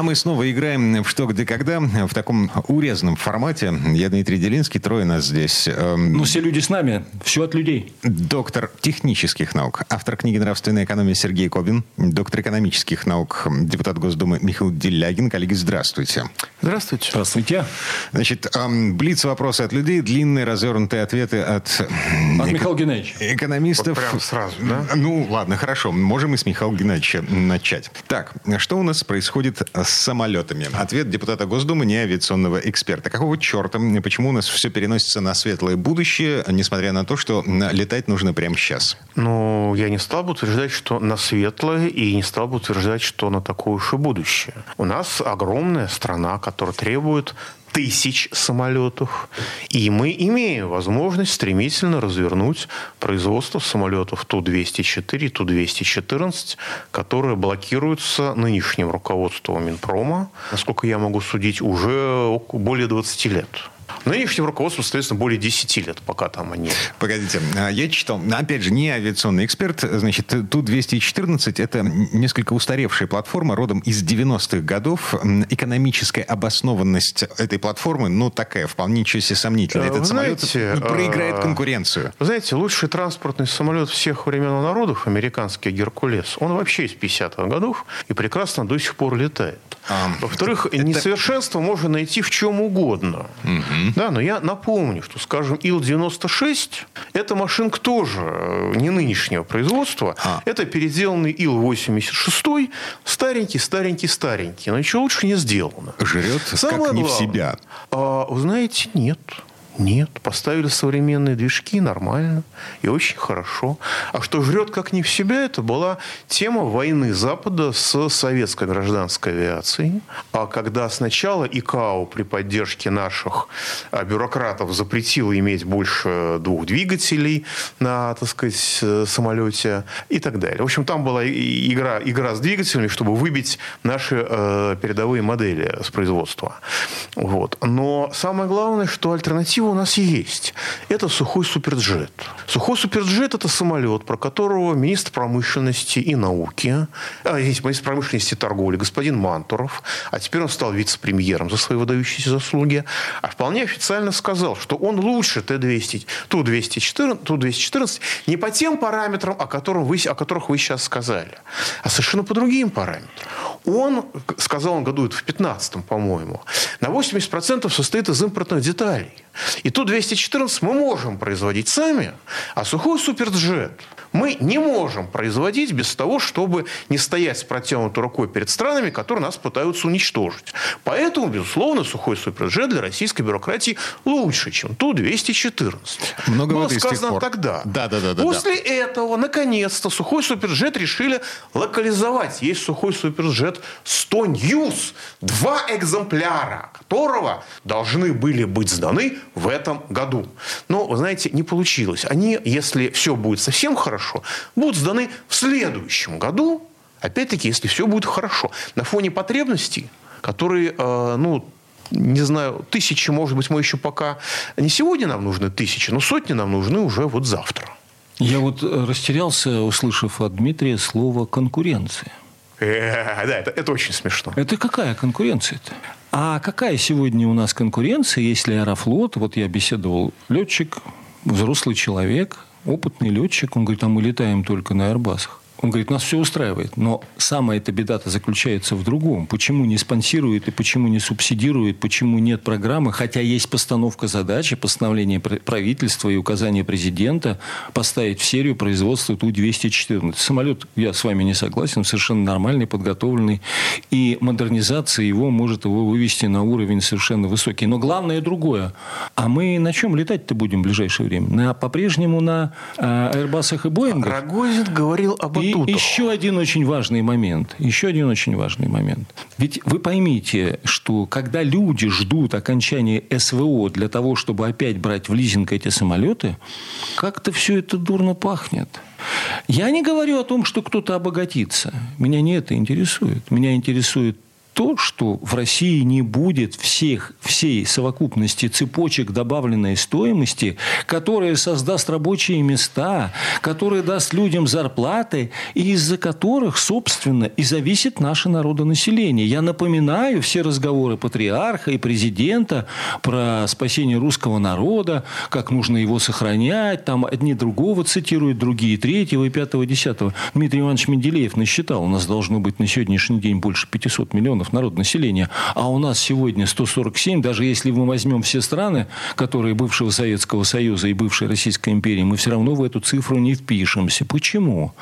А мы снова играем в «Что, где, когда» в таком урезанном формате. Я Дмитрий Делинский, трое нас здесь. Эм, Ну, все люди с нами, все от людей. Доктор технических наук, автор книги «Нравственная экономия» Сергей Кобин, доктор экономических наук, депутат Госдумы Михаил Делягин. Коллеги, здравствуйте. Здравствуйте. Здравствуйте. Значит, эм, блиц вопросы от людей, длинные развернутые ответы от... От Михаила Геннадьевича. Экономистов. Вот прям сразу, да? Ну, ладно, хорошо. Можем и с Михаила Геннадьевича начать. Так, что у нас происходит с самолетами? Ответ депутата Госдумы, не авиационного эксперта. Какого черта? Почему у нас все переносится на светлое будущее, несмотря на то, что летать нужно прямо сейчас? Ну, я не стал бы утверждать, что на светлое, и не стал бы утверждать, что на такое уж и будущее. У нас огромная страна, которая требует тысяч самолетов. И мы имеем возможность стремительно развернуть производство самолетов Ту-204 и Ту-214, которые блокируются нынешним руководством Минпрома, насколько я могу судить, уже более 20 лет. Нынешним руководством, соответственно, более 10 лет, пока там они Погодите, а, я читал, опять же, не авиационный эксперт, значит, Ту-214 это несколько устаревшая платформа, родом из 90-х годов. Экономическая обоснованность этой платформы, ну, такая, вполне ничего себе сомнительная. Э, Этот самолет знаете, проиграет э, конкуренцию. Вы знаете, лучший транспортный самолет всех времен и народов, американский «Геркулес», он вообще из 50-х годов и прекрасно до сих пор летает. А, Во-вторых, несовершенство можно найти в чем угодно. Да, но я напомню, что, скажем, Ил-96 – это машинка тоже э, не нынешнего производства. А. Это переделанный Ил-86, старенький, старенький, старенький. Но ничего лучше не сделано. Жрет Самое как не в себя. а, вы знаете, нет. Нет, поставили современные движки, нормально и очень хорошо. А что жрет как не в себя, это была тема войны Запада с советской гражданской авиацией. А когда сначала ИКАО при поддержке наших а, бюрократов запретило иметь больше двух двигателей на, так сказать, э, самолете и так далее. В общем, там была игра, игра с двигателями, чтобы выбить наши э, передовые модели с производства. Вот. Но самое главное, что альтернатива у нас есть. Это сухой суперджет. Сухой суперджет – это самолет, про которого министр промышленности и науки, а, извините, министр промышленности и торговли господин Мантуров, а теперь он стал вице-премьером за свои выдающиеся заслуги, а вполне официально сказал, что он лучше Т-200, Ту-214, Ту-214 не по тем параметрам, о, котором вы, о которых вы сейчас сказали, а совершенно по другим параметрам. Он, сказал он году это в 15 по-моему, на 80% состоит из импортных деталей. И Ту-214 мы можем производить сами, а сухой суперджет мы не можем производить без того, чтобы не стоять с протянутой рукой перед странами, которые нас пытаются уничтожить. Поэтому, безусловно, сухой суперджет для российской бюрократии лучше, чем Ту-214. Много Было сказано тогда. Да, да, да, да, После этого, наконец-то, сухой суперджет решили локализовать. Есть сухой суперджет 100 News, два экземпляра которого должны были быть сданы в этом году. Но, вы знаете, не получилось. Они, если все будет совсем хорошо, будут сданы в следующем году, опять-таки, если все будет хорошо. На фоне потребностей, которые, э, ну, не знаю, тысячи, может быть, мы еще пока... Не сегодня нам нужны тысячи, но сотни нам нужны уже вот завтра. Я вот э, растерялся, услышав от Дмитрия слово «конкуренция». Э, Да, это, это очень смешно. Это какая конкуренция-то? А какая сегодня у нас конкуренция, если Аэрофлот, вот я беседовал, летчик, взрослый человек, опытный летчик, он говорит, а мы летаем только на Airbus'ах. Он говорит, нас все устраивает. Но самая эта беда-то заключается в другом. Почему не спонсирует и почему не субсидирует, почему нет программы, хотя есть постановка задачи, постановление пр- правительства и указание президента поставить в серию производства Ту-214. Самолет, я с вами не согласен, совершенно нормальный, подготовленный. И модернизация его может его вывести на уровень совершенно высокий. Но главное другое. А мы на чем летать-то будем в ближайшее время? На, по-прежнему на э, Airbus'ах и Боингах? Рогозин говорил об И институтах. И, еще один очень важный момент. Еще один очень важный момент. Ведь вы поймите, что когда люди ждут окончания СВО для того, чтобы опять брать в лизинг эти самолеты, как-то все это дурно пахнет. Я не говорю о том, что кто-то обогатится. Меня не это интересует. Меня интересует то, что в России не будет всех, всей совокупности цепочек добавленной стоимости, которая создаст рабочие места, которая даст людям зарплаты, и из-за которых, собственно, и зависит наше народонаселение. Я напоминаю все разговоры патриарха и президента про спасение русского народа, как нужно его сохранять, там одни другого цитируют, другие третьего и пятого, десятого. Дмитрий Иванович Менделеев насчитал, у нас должно быть на сегодняшний день больше 500 миллионов миллионов народ населения, а у нас сегодня 147, даже если мы возьмем все страны, которые бывшего Советского Союза и бывшей Российской империи, мы все равно в эту цифру не впишемся. Почему?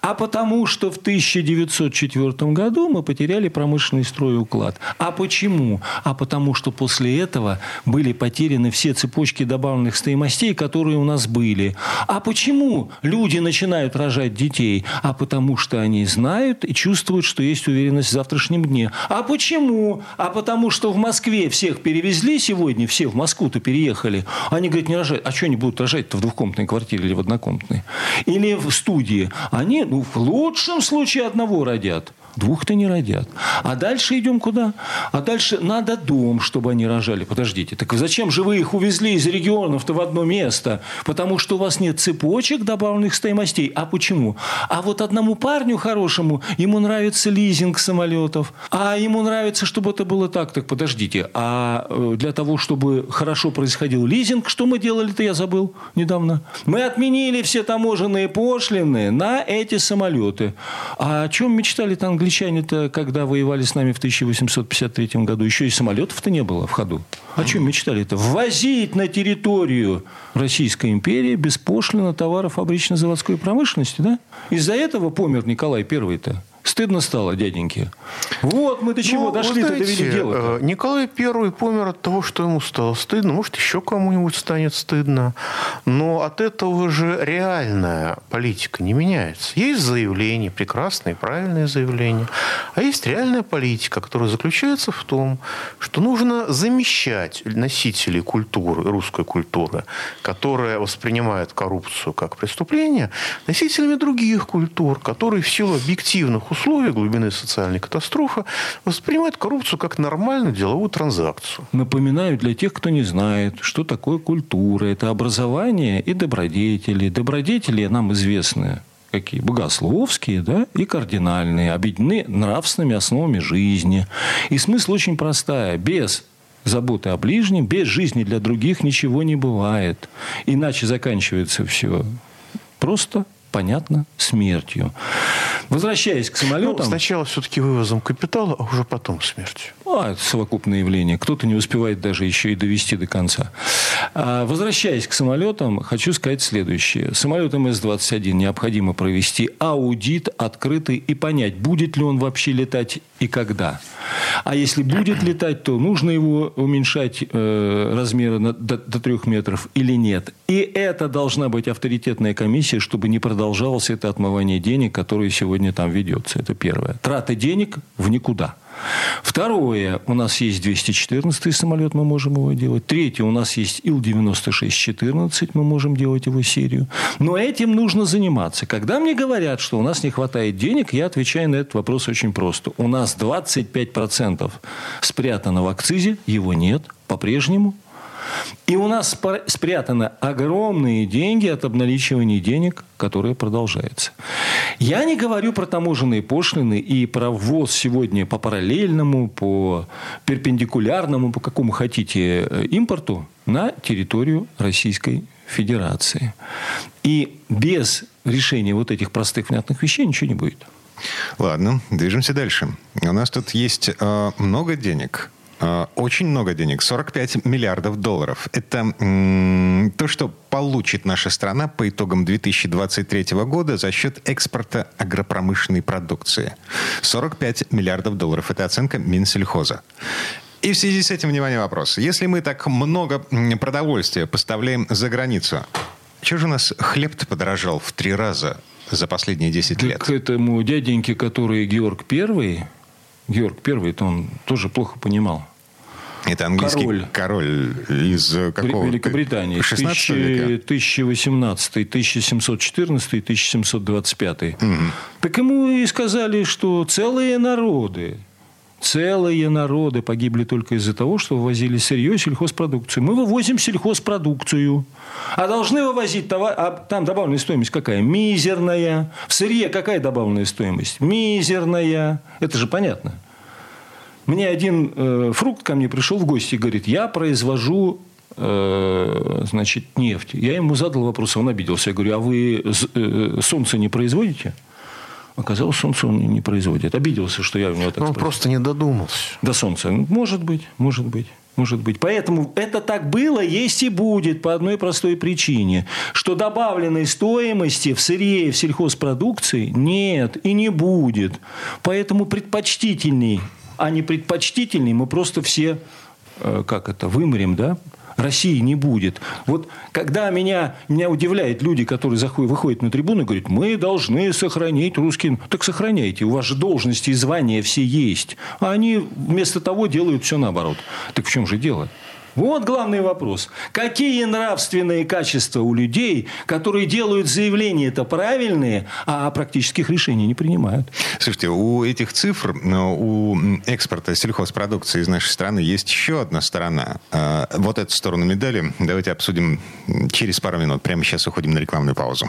А потому что в 1904 году мы потеряли промышленный строй и уклад. А почему? А потому что после этого были потеряны все цепочки добавленных стоимостей, которые у нас были. А почему люди начинают рожать детей? А потому что они знают и чувствуют, что есть уверенность в завтрашнем дне. А почему? А потому что в Москве всех перевезли сегодня, все в Москву-то переехали. Они говорят, не рожать. А что они будут рожать-то в двухкомнатной квартире или в однокомнатной? Или в студии? Они, ну, в лучшем случае одного родят. Двух-то не родят. А дальше идем куда? А дальше надо дом, чтобы они рожали. Подождите, так зачем же вы их увезли из регионов-то в одно место? Потому что у вас нет цепочек добавленных стоимостей. А почему? А вот одному парню хорошему, ему нравится лизинг самолетов. А ему нравится, чтобы это было так. Так подождите, а э, для того, чтобы хорошо происходил лизинг, что мы делали-то, я забыл недавно. Мы отменили все таможенные пошлины на эти самолеты. А о чем мечтали-то англичане? Англичане-то, когда воевали с нами в 1853 году, еще и самолетов-то не было в ходу. О чем мечтали-то? Ввозить на территорию Российской империи беспошлино товары фабрично-заводской промышленности, да? Из-за этого помер Николай Первый-то. Стыдно стало, дяденьки. Вот мы до чего ну, дошли-то, довели дело. -то. Э, Николай Первый помер от того, что ему стало стыдно. Может, еще кому-нибудь станет стыдно. Но от этого же реальная политика не меняется. Есть заявления, прекрасные, правильные заявления. А есть реальная политика, которая заключается в том, что нужно замещать носителей культуры, русской культуры, которая воспринимает коррупцию как преступление, носителями других культур, которые в силу объективных условий условиях глубины социальной катастрофы воспринимает коррупцию как нормальную деловую транзакцию. Напоминаю для тех, кто не знает, что такое культура. Это образование и добродетели. Добродетели нам известны какие? Богословские, да, и кардинальные, объединены нравственными основами жизни. И смысл очень простая. Без заботы о ближнем, без жизни для других ничего не бывает. Иначе заканчивается все просто понятно, смертью. Возвращаясь к самолетам... Ну, сначала все-таки вывозом капитала, а уже потом смертью. А, это совокупное явление. Кто-то не успевает даже еще и довести до конца. А, возвращаясь к самолетам, хочу сказать следующее. Самолетом С-21 необходимо провести аудит открытый и понять, будет ли он вообще летать и когда. А если будет летать, то нужно его уменьшать э, размеры на, до, до 3 метров или нет. И это должна быть авторитетная комиссия, чтобы не продолжалось это отмывание денег, которое сегодня там ведется. Это первое. Трата денег в никуда. Второе, у нас есть 214 самолет, мы можем его делать. Третье, у нас есть Ил-96-14, мы можем делать его серию. Но этим нужно заниматься. Когда мне говорят, что у нас не хватает денег, я отвечаю на этот вопрос очень просто. У нас 25% спрятано в акцизе, его нет по-прежнему. И у нас спрятаны огромные деньги от обналичивания денег, которое продолжается. Я не говорю про таможенные пошлины и про ввоз сегодня по параллельному, по перпендикулярному, по какому хотите э, импорту на территорию Российской Федерации. И без решения вот этих простых внятных вещей ничего не будет. Ладно, движемся дальше. У нас тут есть э, много денег очень много денег, 45 миллиардов долларов. Это то, что получит наша страна по итогам 2023 года за счет экспорта агропромышленной продукции. 45 миллиардов долларов. Это оценка Минсельхоза. И в связи с этим, внимание, вопрос. Если мы так много продовольствия поставляем за границу, что же у нас хлеб-то подорожал в три раза? за последние 10 лет. К этому дяденьке, который Георг Первый, Георг Первый, это он тоже плохо понимал. Это английский король, король из какого? Великобритании. 16 века? 1018, 1714, 1725. Угу. Так ему и сказали, что целые народы, целые народы погибли только из-за того, что вывозили сырье и сельхозпродукцию. Мы вывозим сельхозпродукцию. А должны вывозить товар... А там добавленная стоимость какая? Мизерная. В сырье какая добавленная стоимость? Мизерная. Это же понятно. Мне один э, фрукт ко мне пришел в гости и говорит, я произвожу э, значит, нефть. Я ему задал вопрос, он обиделся. Я говорю, а вы э, солнце не производите? Оказалось, солнце он не производит. Обиделся, что я у него так Он просто не додумался. До солнца. Может быть, может быть. Может быть. Поэтому это так было, есть и будет по одной простой причине, что добавленной стоимости в сырье и в сельхозпродукции нет и не будет. Поэтому предпочтительней а не предпочтительный, мы просто все, э, как это, вымрем, да? России не будет. Вот когда меня, меня удивляют люди, которые заходят, выходят на трибуну и говорят, мы должны сохранить русский... Так сохраняйте, у вас же должности и звания все есть. А они вместо того делают все наоборот. Так в чем же дело? Вот главный вопрос. Какие нравственные качества у людей, которые делают заявления это правильные, а практических решений не принимают? Слушайте, у этих цифр, у экспорта сельхозпродукции из нашей страны есть еще одна сторона. А, вот эту сторону медали давайте обсудим через пару минут. Прямо сейчас уходим на рекламную паузу.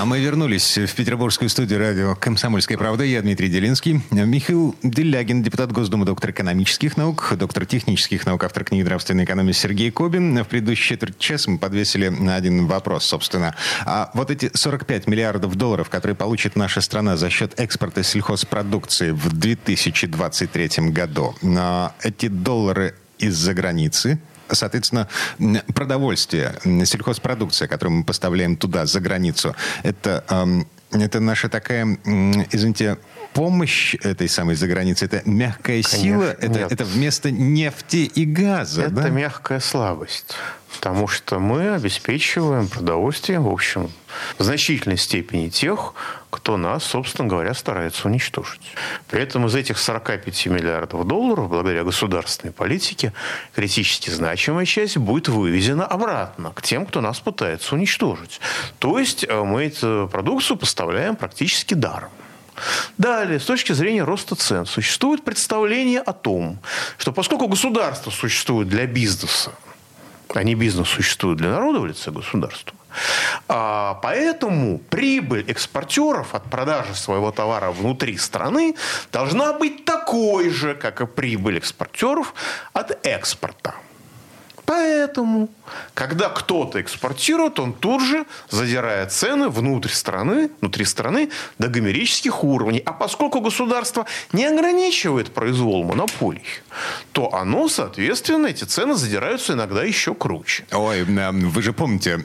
А мы вернулись в петербургскую студию радио «Комсомольская правда». Я Дмитрий Делинский. Михаил Делягин, депутат Госдумы, доктор экономических наук, доктор технических наук, автор книги «Нравственная экономия» Сергей Кобин. В предыдущий четверть часа мы подвесили на один вопрос, собственно. А вот эти 45 миллиардов долларов, которые получит наша страна за счет экспорта сельхозпродукции в 2023 году, а эти доллары из-за границы – Соответственно, продовольствие, сельхозпродукция, которую мы поставляем туда, за границу, это, это наша такая, извините, помощь этой самой за границей, это мягкая Конечно, сила, это, это вместо нефти и газа. Это да? мягкая слабость. Потому что мы обеспечиваем продовольствием, в общем, в значительной степени тех, кто нас, собственно говоря, старается уничтожить. При этом из этих 45 миллиардов долларов, благодаря государственной политике, критически значимая часть будет вывезена обратно к тем, кто нас пытается уничтожить. То есть э, мы эту продукцию поставляем практически даром. Далее, с точки зрения роста цен, существует представление о том, что поскольку государство существует для бизнеса, а не бизнес существует для народа в лице государства, а, поэтому прибыль экспортеров от продажи своего товара внутри страны должна быть такой же, как и прибыль экспортеров от экспорта. Поэтому, когда кто-то экспортирует, он тут же задирает цены внутрь страны, внутри страны до гомерических уровней. А поскольку государство не ограничивает произвол монополий, то оно, соответственно, эти цены задираются иногда еще круче. Ой, вы же помните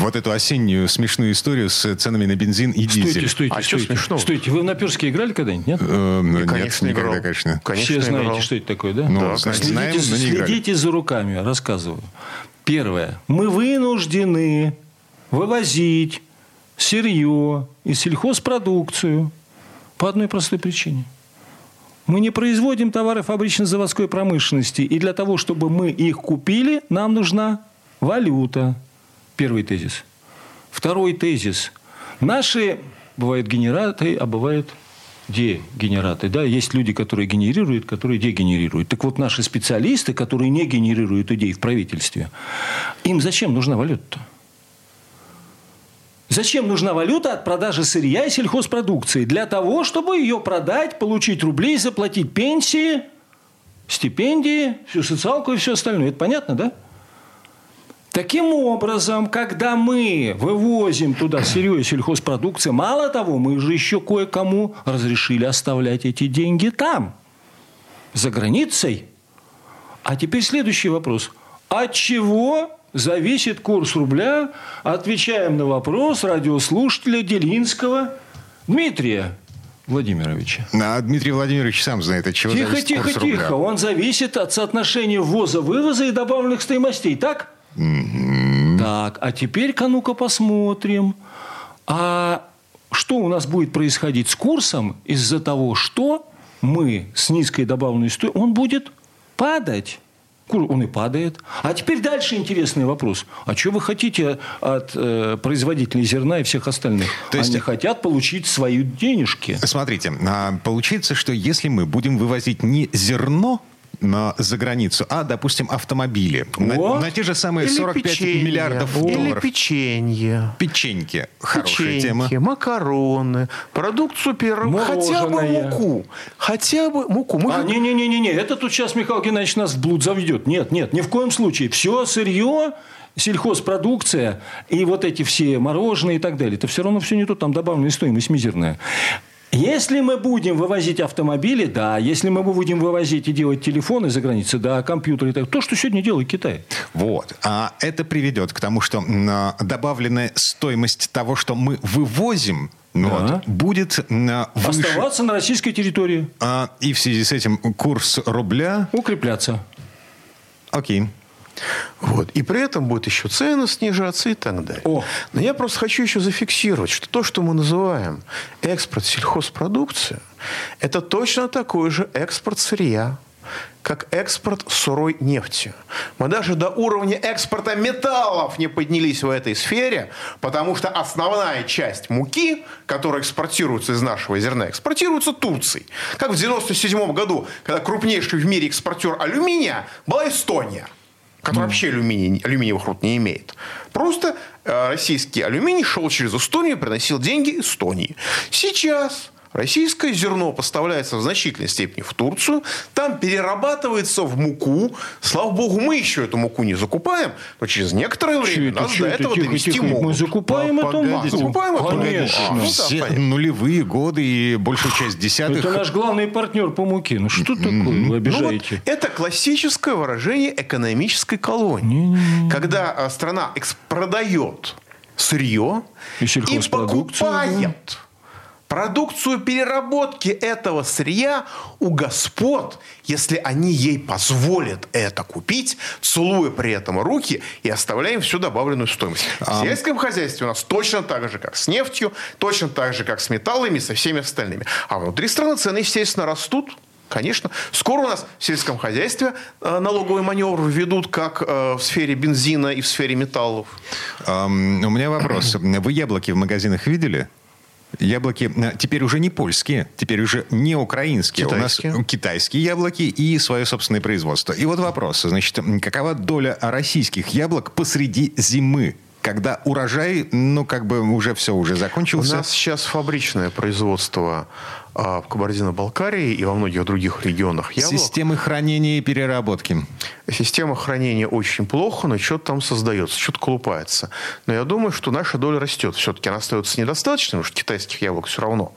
вот эту осеннюю смешную историю с ценами на бензин и дизель. Стойте, стойте, а стойте. Что Стойте, вы в Наперске играли когда-нибудь, нет? Э, нет, конечно, никогда, конечно. конечно. Все знаете, играл. что это такое, да? Ну, да, знаем, следите, но не играли. Следите за руками, рассказываю. Первое. Мы вынуждены вывозить сырье и сельхозпродукцию по одной простой причине. Мы не производим товары фабрично-заводской промышленности, и для того, чтобы мы их купили, нам нужна валюта. Первый тезис. Второй тезис. Наши, бывают генераты, а бывают дегенераты. Да? Есть люди, которые генерируют, которые дегенерируют. Так вот, наши специалисты, которые не генерируют идей в правительстве, им зачем нужна валюта-то? Зачем нужна валюта от продажи сырья и сельхозпродукции? Для того, чтобы ее продать, получить рубли, заплатить пенсии, стипендии, всю социалку и все остальное. Это понятно, да? Таким образом, когда мы вывозим туда сырье сельхозпродукции, мало того, мы же еще кое-кому разрешили оставлять эти деньги там, за границей. А теперь следующий вопрос. От чего зависит курс рубля? Отвечаем на вопрос радиослушателя Делинского Дмитрия. Владимировича. А Дмитрий Владимирович сам знает, от чего Тихо, зависит тихо, курс рубля. тихо. Он зависит от соотношения ввоза-вывоза и добавленных стоимостей, так? Так, а теперь-ка ну-ка посмотрим. А что у нас будет происходить с курсом из-за того, что мы с низкой добавленной стоимостью, он будет падать. Он и падает. А теперь дальше интересный вопрос. А что вы хотите от э, производителей зерна и всех остальных? То есть- Они хотят получить свои денежки. Смотрите, а, получается, что если мы будем вывозить не зерно на, за границу, а, допустим, автомобили на, Вот. на те же самые Или 45 печенье, миллиардов Или долларов. печенье. Печеньки. Хорошая тема. Печеньки, макароны, продукцию переработки, хотя бы муку. Хотя бы муку. Мы А, же- не-не-не-не, это тут сейчас Михаил Геннадьевич нас в блуд заведет. Нет, нет, ни в коем случае. Все сырье, сельхозпродукция и вот эти все мороженые и так далее, это все равно все не то, там добавленная стоимость мизерная. Если мы будем вывозить автомобили, да. Если мы будем вывозить и делать телефоны за границей, да, компьютеры, и так, то, что сегодня делает Китай. Вот. А это приведет к тому, что а, добавленная стоимость того, что мы вывозим, ну Да. вот, будет м, выше. Оставаться на российской территории, А, и в связи с этим курс рубля... укрепляться. Окей. Вот. И при этом будет еще цены снижаться и так далее. О. Но я просто хочу еще зафиксировать, что то, что мы называем экспорт сельхозпродукции, это точно такой же экспорт сырья, как экспорт сырой нефти. Мы даже до уровня экспорта металлов не поднялись в этой сфере, потому что основная часть муки, которая экспортируется из нашего зерна, экспортируется Турцией. Как в 1997 году, когда крупнейший в мире экспортер алюминия была Эстония который вообще алюминий, алюминиевых руд не имеет. Просто э, российский алюминий шел через Эстонию приносил деньги Эстонии. Сейчас российское зерно поставляется в значительной степени в Турцию, там перерабатывается в муку. Слава богу, мы еще эту муку не закупаем, но через некоторое время это, нас чё до это? этого Тихо, довести тихо, могут. мы закупаем А, эту муку? Закупаем эту? Конечно. А, ну да, Все нулевые годы и большую часть десятых. Это наш главный партнер по муке. Ну что такое? Вы Ну вот обижаете? это классическое выражение экономической колонии. Когда а, страна продает сырье И и покупает продукцию переработки этого сырья у господ, если они ей позволят это купить, целуя при этом руки и оставляя им всю добавленную стоимость. В сельском хозяйстве у нас точно так же, как с нефтью, точно так же, как с металлами и со всеми остальными. А внутри страны цены, естественно, растут. Конечно. Скоро у нас в сельском хозяйстве э, налоговый маневр введут как э, в сфере бензина и в сфере металлов. У меня вопрос. Вы яблоки в магазинах видели? Яблоки э, теперь уже не польские, теперь уже не украинские. Китайские. У нас китайские яблоки и свое собственное производство. И вот вопрос. Значит, какова доля российских яблок посреди зимы? Когда урожай, ну, как бы уже все, уже У закончился. нас сейчас фабричное производство а, в Кабардино-Балкарии и во многих других регионах яблок. Системы хранения и переработки. Система хранения очень плохо, но что-то там создается, что-то колупается. Но я думаю, что наша доля растет. Все-таки она остается недостаточной, потому что китайских яблок все равно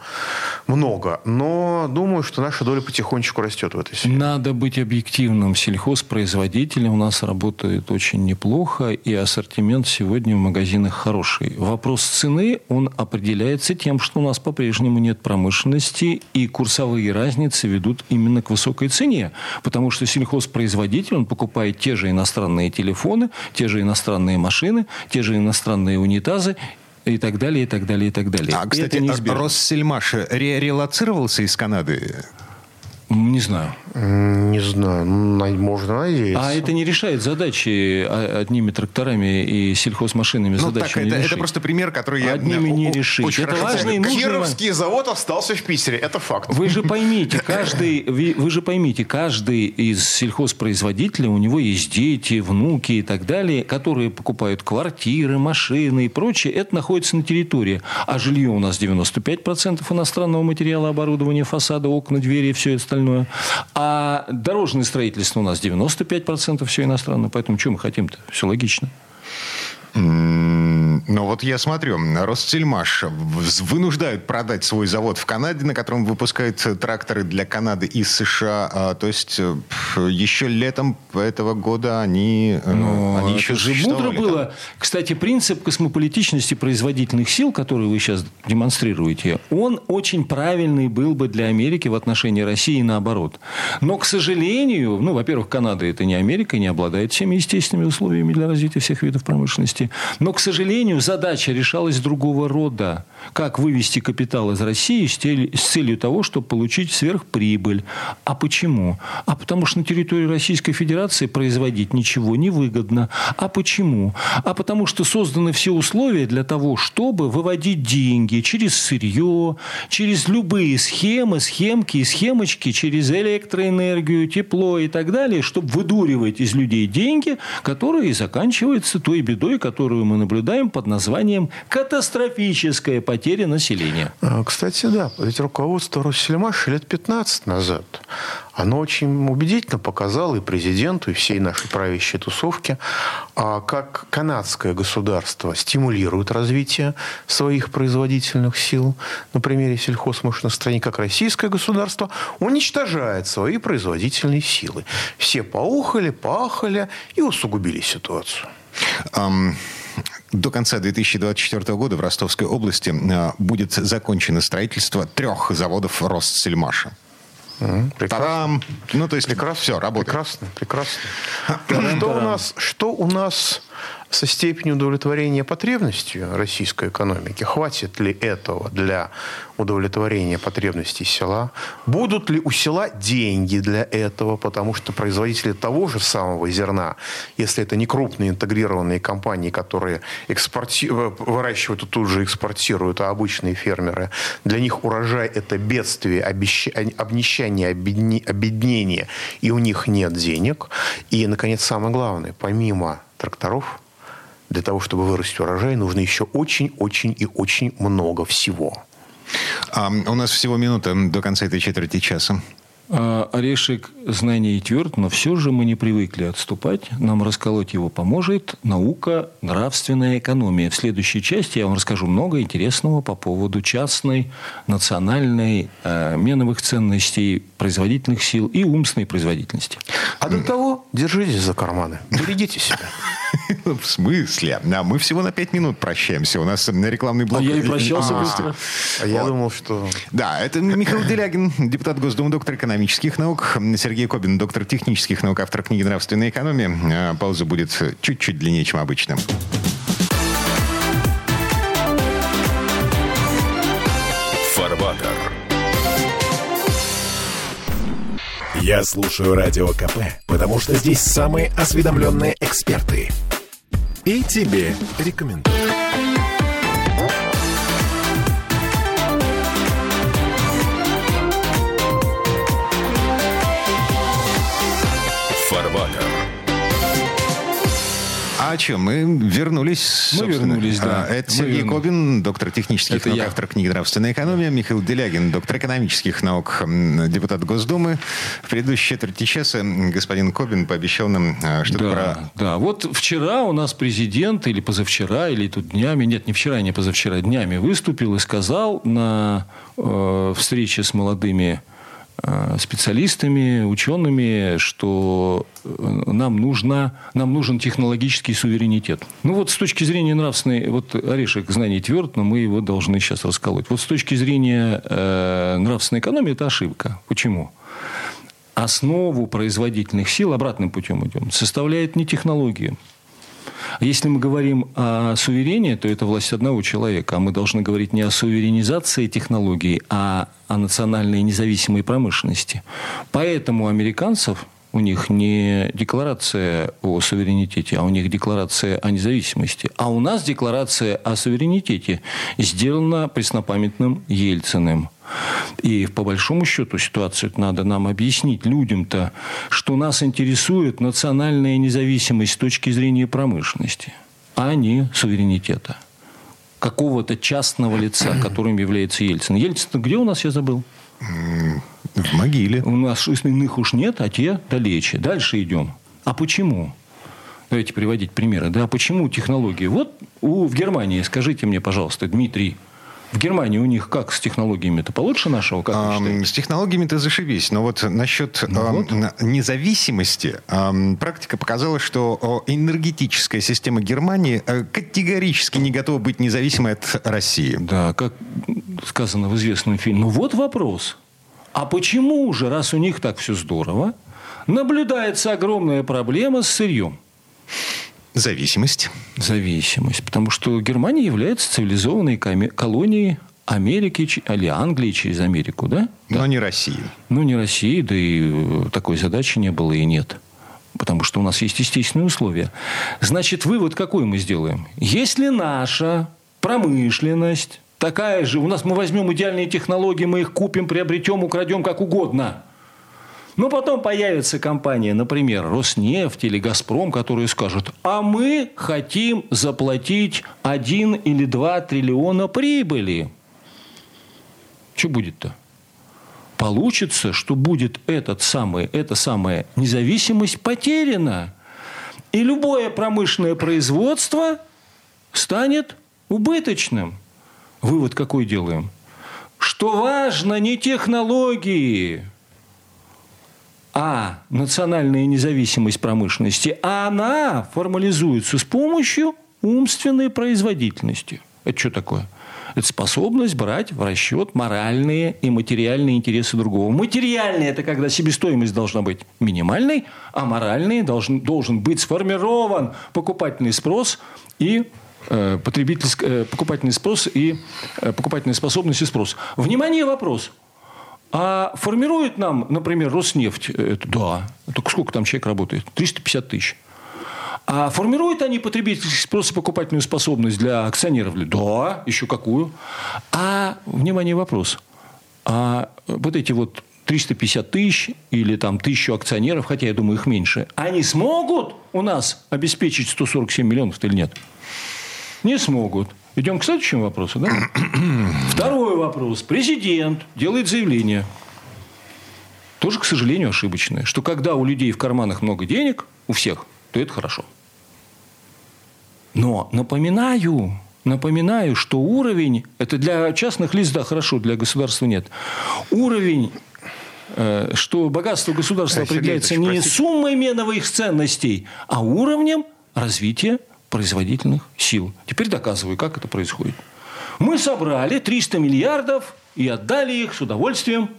много. Но думаю, что наша доля потихонечку растет в этой сфере. Надо быть объективным. Сельхозпроизводители у нас работают очень неплохо, и ассортимент сегодня в магазинах хороший. Вопрос цены, он определяется тем, что у нас по-прежнему нет промышленности, и курсовые разницы ведут именно к высокой цене. Потому что сельхозпроизводитель, он покупает те же иностранные телефоны, те же иностранные машины, те же иностранные унитазы, и так далее, и так далее, и так далее. А, кстати, неизбежно. Россельмаш ре- релацировался из Канады? Не знаю. Не знаю, на- можно надеяться. А это не решает задачи а- одними тракторами и сельхозмашинами. Ну, задачи так, не это, это решить. просто пример, который я... Одними не решить. Очень Это важно и нужно. Кировский завод остался в Питере, это факт. Вы же поймите, каждый, вы, вы же поймите, каждый из сельхозпроизводителей, у него есть дети, внуки и так далее, которые покупают квартиры, машины и прочее. Это находится на территории. А жилье у нас 95% иностранного материала, оборудования, фасада, окна, двери и все остальное. А дорожное строительство у нас 95% все иностранное. Поэтому что мы хотим-то? Все логично. Ну вот я смотрю, Ростельмаш вынуждают продать свой завод в Канаде, на котором выпускают тракторы для Канады из США. А, то есть э, еще летом этого года они, э, Но они еще же мудро было. Кстати, принцип космополитичности производительных сил, который вы сейчас демонстрируете, он очень правильный был бы для Америки в отношении России и наоборот. Но, к сожалению, ну, во-первых, Канада это не Америка, не обладает всеми естественными условиями для развития всех видов промышленности. Но, к сожалению, задача решалась другого рода. Как вывести капитал из России с целью того, чтобы получить сверхприбыль. А почему? А потому что на территории Российской Федерации производить ничего не выгодно. А почему? А потому что созданы все условия для того, чтобы выводить деньги через сырье, через любые схемы, схемки и схемочки, через электроэнергию, тепло и так далее, чтобы выдуривать из людей деньги, которые заканчиваются той бедой, которую мы наблюдаем под названием катастрофическая потеря населения. А, кстати, да, ведь руководство Россельмаша лет 15 назад оно очень убедительно показало и президенту, и всей нашей правящей тусовке, а, как канадское государство стимулирует развитие своих производительных сил на примере сельхозмашиностроения, как российское государство уничтожает свои производительные силы. Все поухали, пахали и усугубили ситуацию. До конца 2024 года в Ростовской области а, будет закончено строительство трех заводов Ростсельмаша. Прекрасно. Ну, то есть, прекрасно. все, работает. Прекрасно, прекрасно. Что у нас, что у нас со степенью удовлетворения потребностью российской экономики? Хватит ли этого для удовлетворения потребностей села? Будут ли у села деньги для этого? Потому что производители того же самого зерна, если это не крупные интегрированные компании, которые экспорти... выращивают и тут же экспортируют, а обычные фермеры, для них урожай – это бедствие, обещ... обнищание, обедни... обеднение, и у них нет денег. И, наконец, самое главное, помимо тракторов, для того, чтобы вырастить урожай, нужно еще очень-очень и очень много всего. А, у нас всего минута до конца этой четверти часа. А, орешек знаний тверд, но все же мы не привыкли отступать. Нам расколоть его поможет наука, нравственная экономия. В следующей части я вам расскажу много интересного по поводу частной, национальной, э, меновых ценностей, производительных сил и умственной производительности. А до того держитесь за карманы, берегите себя. В смысле? А мы всего на пять минут прощаемся. У нас на рекламный блок. А я и прощался а, быстро. А я думал, что... Да, это Михаил Делягин, депутат Госдумы, доктор экономических наук. Сергей Кобин, доктор технических наук, автор книги «Нравственная экономия». А, пауза будет чуть-чуть длиннее, чем обычно. Фарбатер. Я слушаю Радио КП, потому что здесь самые осведомленные эксперты. И тебе рекомендую. А что, мы вернулись. Мы вернулись, да. А, это мы Сергей вернулись. Кобин, доктор технических Это наук, я. автор книги «Нравственная экономия». Михаил Делягин, доктор экономических наук, депутат Госдумы. В предыдущей четверти часа господин Кобин пообещал нам а, что-то да, про... Да, вот вчера у нас президент, или позавчера, или тут днями, нет, не вчера, не позавчера, днями выступил и сказал на э, встрече с молодыми специалистами, учеными, что э, нам, нужно, нам нужен технологический суверенитет. Ну вот с точки зрения нравственной, вот орешек знаний тверд, но мы его должны сейчас расколоть. Вот с точки зрения э, нравственной экономии это ошибка. Почему? Основу производительных сил, обратным путем идем, составляет не технология, если мы говорим о суверении, то это власть одного человека. А мы должны говорить не о суверенизации технологий, а о национальной независимой промышленности. Поэтому американцев у них не декларация о суверенитете, а у них декларация о независимости. А у нас декларация о суверенитете сделана преснопамятным Ельциным. И по большому счету ситуацию надо нам объяснить людям-то, что нас интересует национальная независимость с точки зрения промышленности, а не суверенитета какого-то частного лица, которым является Ельцин. Ельцин где у нас, я забыл? В могиле. У нас иных уж нет, а те далече. Дальше идем. А почему? Давайте приводить примеры. Да, почему технологии? Вот у, в Германии, скажите мне, пожалуйста, Дмитрий, в Германии у них как с технологиями? Это получше нашего? Как а, с технологиями-то зашибись. Но вот насчет ну, вот. независимости практика показала, что энергетическая система Германии э, категорически не готова быть независимой от России. Да, как сказано в известном фильме. Ну вот вопрос. А почему же, раз у них так все здорово, наблюдается огромная проблема с сырьем? Зависимость. Зависимость. Потому что Германия является цивилизованной колонией Америки или Англии через Америку, да? Но да. не России. Ну, не России, да и э, такой задачи не было и нет. Потому что у нас есть естественные условия. Значит, вывод какой мы сделаем? Если наша промышленность такая же, у нас мы возьмем идеальные технологии, мы их купим, приобретем, украдем как угодно – но потом появится компания, например, Роснефть или Газпром, которые скажут, а мы хотим заплатить 1 или 2 триллиона прибыли. Что будет-то? Получится, что будет этот самый, эта самая независимость потеряна. И любое промышленное производство станет убыточным. Вывод какой делаем? Что важно не технологии, а национальная независимость промышленности, а она формализуется с помощью умственной производительности. Это что такое? Это способность брать в расчет моральные и материальные интересы другого. Материальные – это когда себестоимость должна быть минимальной, а моральный должен, должен быть сформирован покупательный спрос и э, потребительский, э, покупательный спрос и э, покупательная способность и спрос. Внимание, вопрос – а формирует нам, например, Роснефть, это, да, только сколько там человек работает? 350 тысяч. А формируют они потребительский спрос и покупательную способность для акционеров? Да, еще какую. А, внимание, вопрос. А вот эти вот 350 тысяч или там тысячу акционеров, хотя я думаю, их меньше, они смогут у нас обеспечить 147 миллионов или нет? Не смогут. Идем к следующему вопросу, да? Второй вопрос. Президент делает заявление. Тоже, к сожалению, ошибочное. Что когда у людей в карманах много денег, у всех, то это хорошо. Но напоминаю, напоминаю, что уровень, это для частных лиц, да, хорошо, для государства нет. Уровень э, что богатство государства определяется не суммой меновых ценностей, а уровнем развития производительных сил. Теперь доказываю, как это происходит. Мы собрали 300 миллиардов и отдали их с удовольствием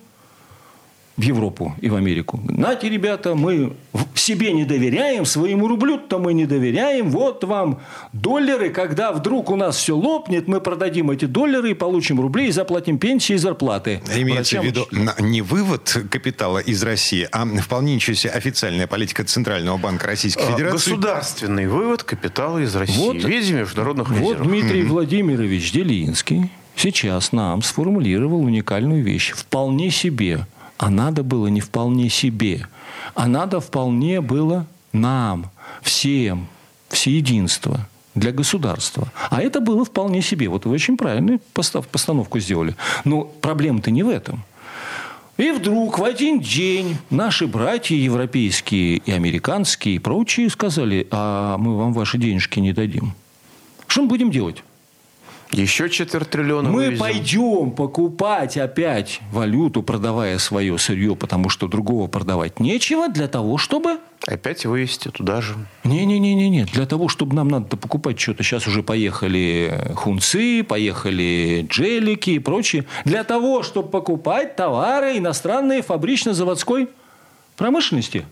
в Европу и в Америку. Нате, ребята, мы себе не доверяем, своему рублю-то мы не доверяем. Вот вам доллары, когда вдруг у нас все лопнет, мы продадим эти доллары и получим рубли и заплатим пенсии и зарплаты. Имеется Врачам в виду не вывод капитала из России, а вполне ничего себе официальная политика Центрального банка Российской а, Федерации. Государственный вывод капитала из России вот, в виде международных резервов. Вот Дмитрий mm-hmm. Владимирович Делинский сейчас нам сформулировал уникальную вещь. Вполне себе а надо было не вполне себе, а надо вполне было нам, всем, всеединство для государства. А это было вполне себе. Вот вы очень правильную постановку сделали. Но проблема-то не в этом. И вдруг в один день наши братья европейские и американские и прочие сказали, а мы вам ваши денежки не дадим. Что мы будем делать? Еще четверть триллиона Мы вывезем. пойдем покупать опять валюту, продавая свое сырье, потому что другого продавать нечего, для того, чтобы... Опять вывести туда же. Не-не-не-не. Для того, чтобы нам надо покупать что-то. Сейчас уже поехали хунцы, поехали джелики и прочее. Для того, чтобы покупать товары иностранные фабрично-заводской промышленности.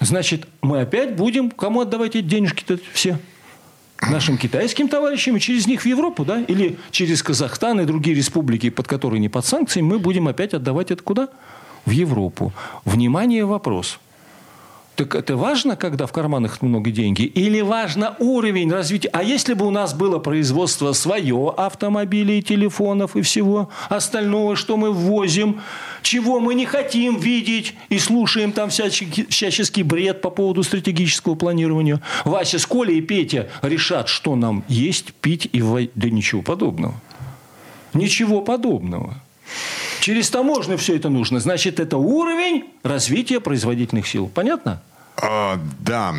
Значит, мы опять будем кому отдавать эти денежки-то все? Нашим китайским товарищам и через них в Европу, да, или через Казахстан и другие республики, под которые не под санкциями, мы будем опять отдавать это куда? В Европу. Внимание, вопрос. Так это важно, когда в карманах много денег? Или важно уровень развития? А если бы у нас было производство свое автомобилей, телефонов и всего остального, что мы ввозим, чего мы не хотим видеть и слушаем там всяческий, всяческий бред по поводу стратегического планирования. Вася с Колей и Петя решат, что нам есть, пить и. Да ничего подобного. Ничего подобного. Через таможню все это нужно. Значит, это уровень развития производительных сил. Понятно? А, да.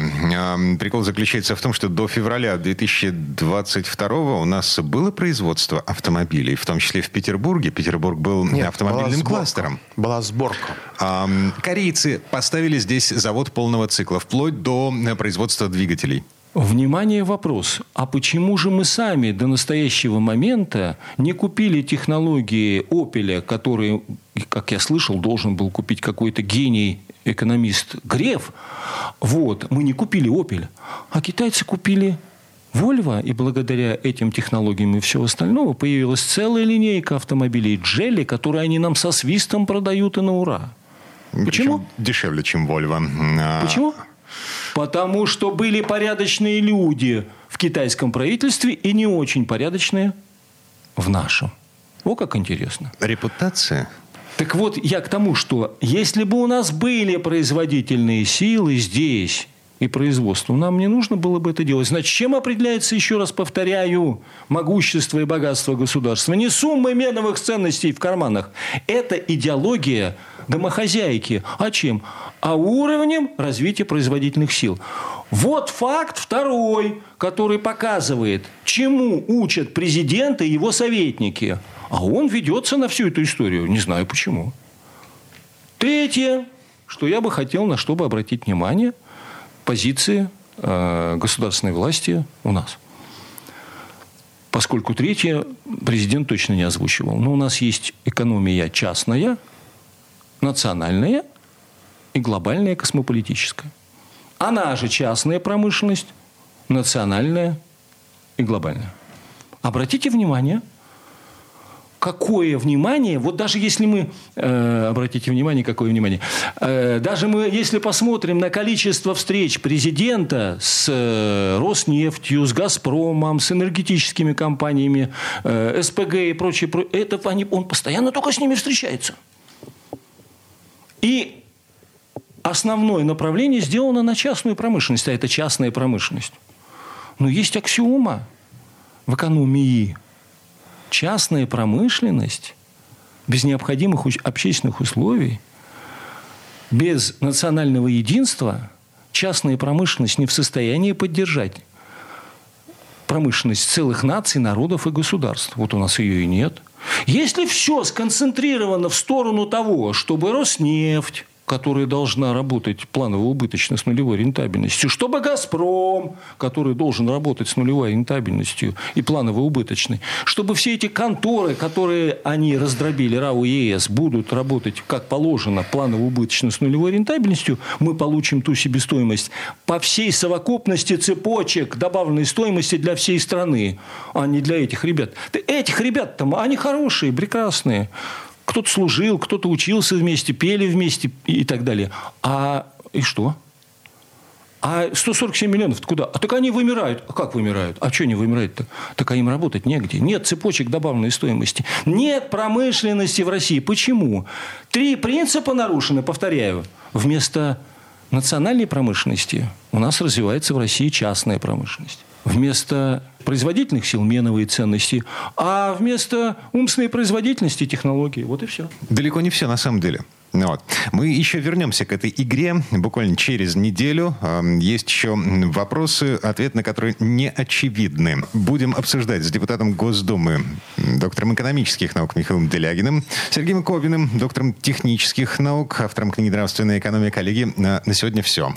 Прикол заключается в том, что до февраля 2022 у нас было производство автомобилей, в том числе в Петербурге. Петербург был Нет, автомобильным была кластером. Была сборка. А, корейцы поставили здесь завод полного цикла, вплоть до производства двигателей. Внимание, вопрос. А почему же мы сами до настоящего момента не купили технологии Opel, которые, как я слышал, должен был купить какой-то гений экономист Греф, вот, мы не купили Opel, а китайцы купили Volvo, и благодаря этим технологиям и всего остального появилась целая линейка автомобилей Джелли, которые они нам со свистом продают и на ура. Почему? Причем дешевле, чем Volvo. А, Почему? Потому что были порядочные люди в китайском правительстве и не очень порядочные в нашем. О, как интересно. Репутация? Так вот, я к тому, что если бы у нас были производительные силы здесь и производство, нам не нужно было бы это делать. Значит, чем определяется, еще раз повторяю, могущество и богатство государства? Не суммой меновых ценностей в карманах. Это идеология домохозяйки. А чем? А уровнем развития производительных сил. Вот факт второй, который показывает, чему учат президенты и его советники – а он ведется на всю эту историю. Не знаю почему. Третье, что я бы хотел, на что бы обратить внимание, позиции э, государственной власти у нас. Поскольку третье президент точно не озвучивал. Но у нас есть экономия частная, национальная и глобальная космополитическая. Она же частная промышленность, национальная и глобальная. Обратите внимание – какое внимание, вот даже если мы, э, обратите внимание, какое внимание, э, даже мы, если посмотрим на количество встреч президента с э, Роснефтью, с Газпромом, с энергетическими компаниями, э, СПГ и прочее, это они, он постоянно только с ними встречается. И основное направление сделано на частную промышленность, а это частная промышленность. Но есть аксиома в экономии – частная промышленность без необходимых общественных условий, без национального единства частная промышленность не в состоянии поддержать промышленность целых наций, народов и государств. Вот у нас ее и нет. Если все сконцентрировано в сторону того, чтобы Роснефть, которая должна работать планово-убыточно с нулевой рентабельностью, чтобы «Газпром», который должен работать с нулевой рентабельностью и планово-убыточной, чтобы все эти конторы, которые они раздробили, РАО и ЕС, будут работать как положено, планово-убыточно с нулевой рентабельностью, мы получим ту себестоимость по всей совокупности цепочек добавленной стоимости для всей страны, а не для этих ребят. Этих ребят-то, они хорошие, прекрасные. Кто-то служил, кто-то учился вместе, пели вместе и так далее. А и что? А 147 миллионов куда? А так они вымирают. А как вымирают? А что они вымирают-то? Так а им работать негде. Нет цепочек добавленной стоимости. Нет промышленности в России. Почему? Три принципа нарушены, повторяю. Вместо национальной промышленности у нас развивается в России частная промышленность вместо производительных сил меновые ценности, а вместо умственной производительности технологии. Вот и все. Далеко не все на самом деле. Ну вот. Мы еще вернемся к этой игре буквально через неделю. Есть еще вопросы, ответ на которые не очевидны. Будем обсуждать с депутатом Госдумы, доктором экономических наук Михаилом Делягиным, Сергеем Ковиным, доктором технических наук, автором книги «Нравственная экономия». Коллеги, на сегодня все.